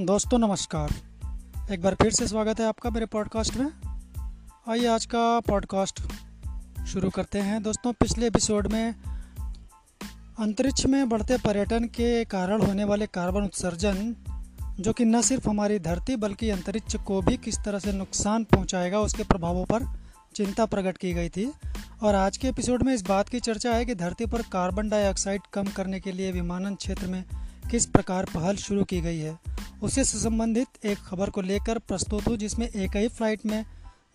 दोस्तों, नमस्कार। एक बार फिर से स्वागत है आपका मेरे पॉडकास्ट में। आइए आज का पॉडकास्ट शुरू करते हैं। दोस्तों, पिछले एपिसोड में अंतरिक्ष में बढ़ते पर्यटन के कारण होने वाले कार्बन उत्सर्जन, जो कि न सिर्फ़ हमारी धरती, बल्कि अंतरिक्ष को भी किस तरह से नुकसान पहुंचाएगा, उसके प्रभावों पर चिंता प्रकट की गई थी। और आज के एपिसोड में इस बात की चर्चा है कि धरती पर कार्बन डाइऑक्साइड कम करने के लिए विमानन क्षेत्र में किस प्रकार पहल शुरू की गई है उससे संबंधित एक खबर को लेकर प्रस्तुत हूँ, जिसमें एक ही फ़्लाइट में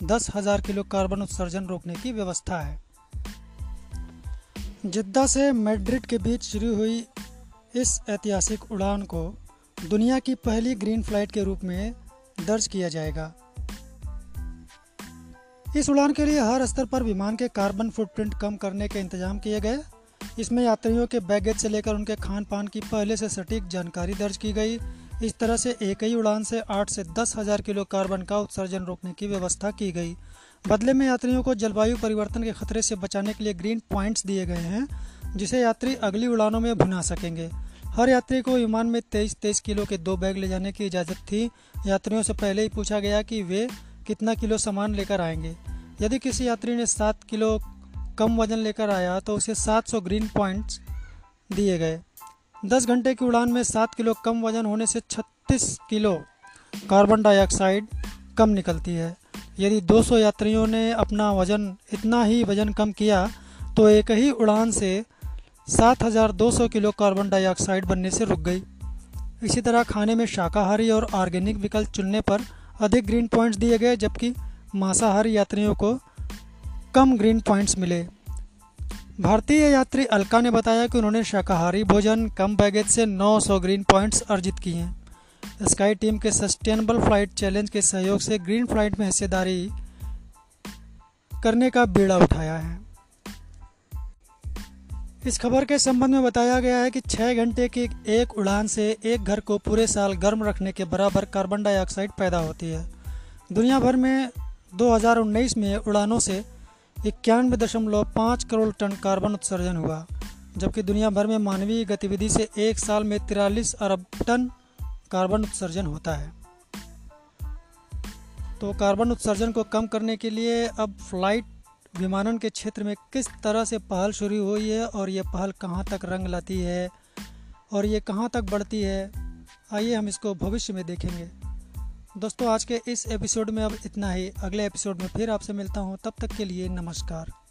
दस हज़ार किलो कार्बन उत्सर्जन रोकने की व्यवस्था है। जिद्दा से मैड्रिड के बीच शुरू हुई इस ऐतिहासिक उड़ान को दुनिया की पहली ग्रीन फ़्लाइट के रूप में दर्ज किया जाएगा। इस उड़ान के लिए हर स्तर पर विमान के कार्बन फुटप्रिंट कम करने के इंतज़ाम किए गए। इसमें यात्रियों के बैगेज से लेकर उनके खान पान की पहले से सटीक जानकारी दर्ज की गई। इस तरह से एक ही उड़ान से आठ से दस हज़ार किलो कार्बन का उत्सर्जन रोकने की व्यवस्था की गई। बदले में यात्रियों को जलवायु परिवर्तन के खतरे से बचाने के लिए ग्रीन पॉइंट्स दिए गए हैं, जिसे यात्री अगली उड़ानों में भुना सकेंगे। हर यात्री को विमान में तेईस तेईस किलो के दो बैग ले जाने की इजाज़त थी। यात्रियों से पहले ही पूछा गया कि वे कितना किलो सामान लेकर आएँगे। यदि किसी यात्री ने सात किलो कम वज़न लेकर आया तो उसे 700 ग्रीन पॉइंट्स दिए गए। 10 घंटे की उड़ान में 7 किलो कम वज़न होने से 36 किलो कार्बन डाइऑक्साइड कम निकलती है। यदि 200 यात्रियों ने अपना वज़न, इतना ही वज़न कम किया तो एक ही उड़ान से 7200 किलो कार्बन डाइऑक्साइड बनने से रुक गई। इसी तरह खाने में शाकाहारी और ऑर्गेनिक विकल्प चुनने पर अधिक ग्रीन पॉइंट्स दिए गए, जबकि मांसाहारी यात्रियों को कम ग्रीन पॉइंट्स मिले। भारतीय यात्री अलका ने बताया कि उन्होंने शाकाहारी भोजन, कम बैगेज से 900 ग्रीन पॉइंट्स अर्जित किए हैं। स्काई टीम के सस्टेनेबल फ़्लाइट चैलेंज के सहयोग से ग्रीन फ़्लाइट में हिस्सेदारी करने का बीड़ा उठाया है। इस खबर के संबंध में बताया गया है कि छः घंटे की एक उड़ान से एक घर को पूरे साल गर्म रखने के बराबर कार्बन डाइऑक्साइड पैदा होती है। दुनिया भर में 2019 में उड़ानों से इक्यानवे दशमलव पाँच करोड़ टन कार्बन उत्सर्जन हुआ, जबकि दुनिया भर में मानवीय गतिविधि से एक साल में तिरालीस अरब टन कार्बन उत्सर्जन होता है। तो कार्बन उत्सर्जन को कम करने के लिए अब फ़्लाइट विमानन के क्षेत्र में किस तरह से पहल शुरू हुई है और ये पहल कहाँ तक रंग लाती है और ये कहाँ तक बढ़ती है, आइए हम इसको भविष्य में देखेंगे। दोस्तों, आज के इस एपिसोड में अब इतना ही। अगले एपिसोड में फिर आपसे मिलता हूँ। तब तक के लिए नमस्कार।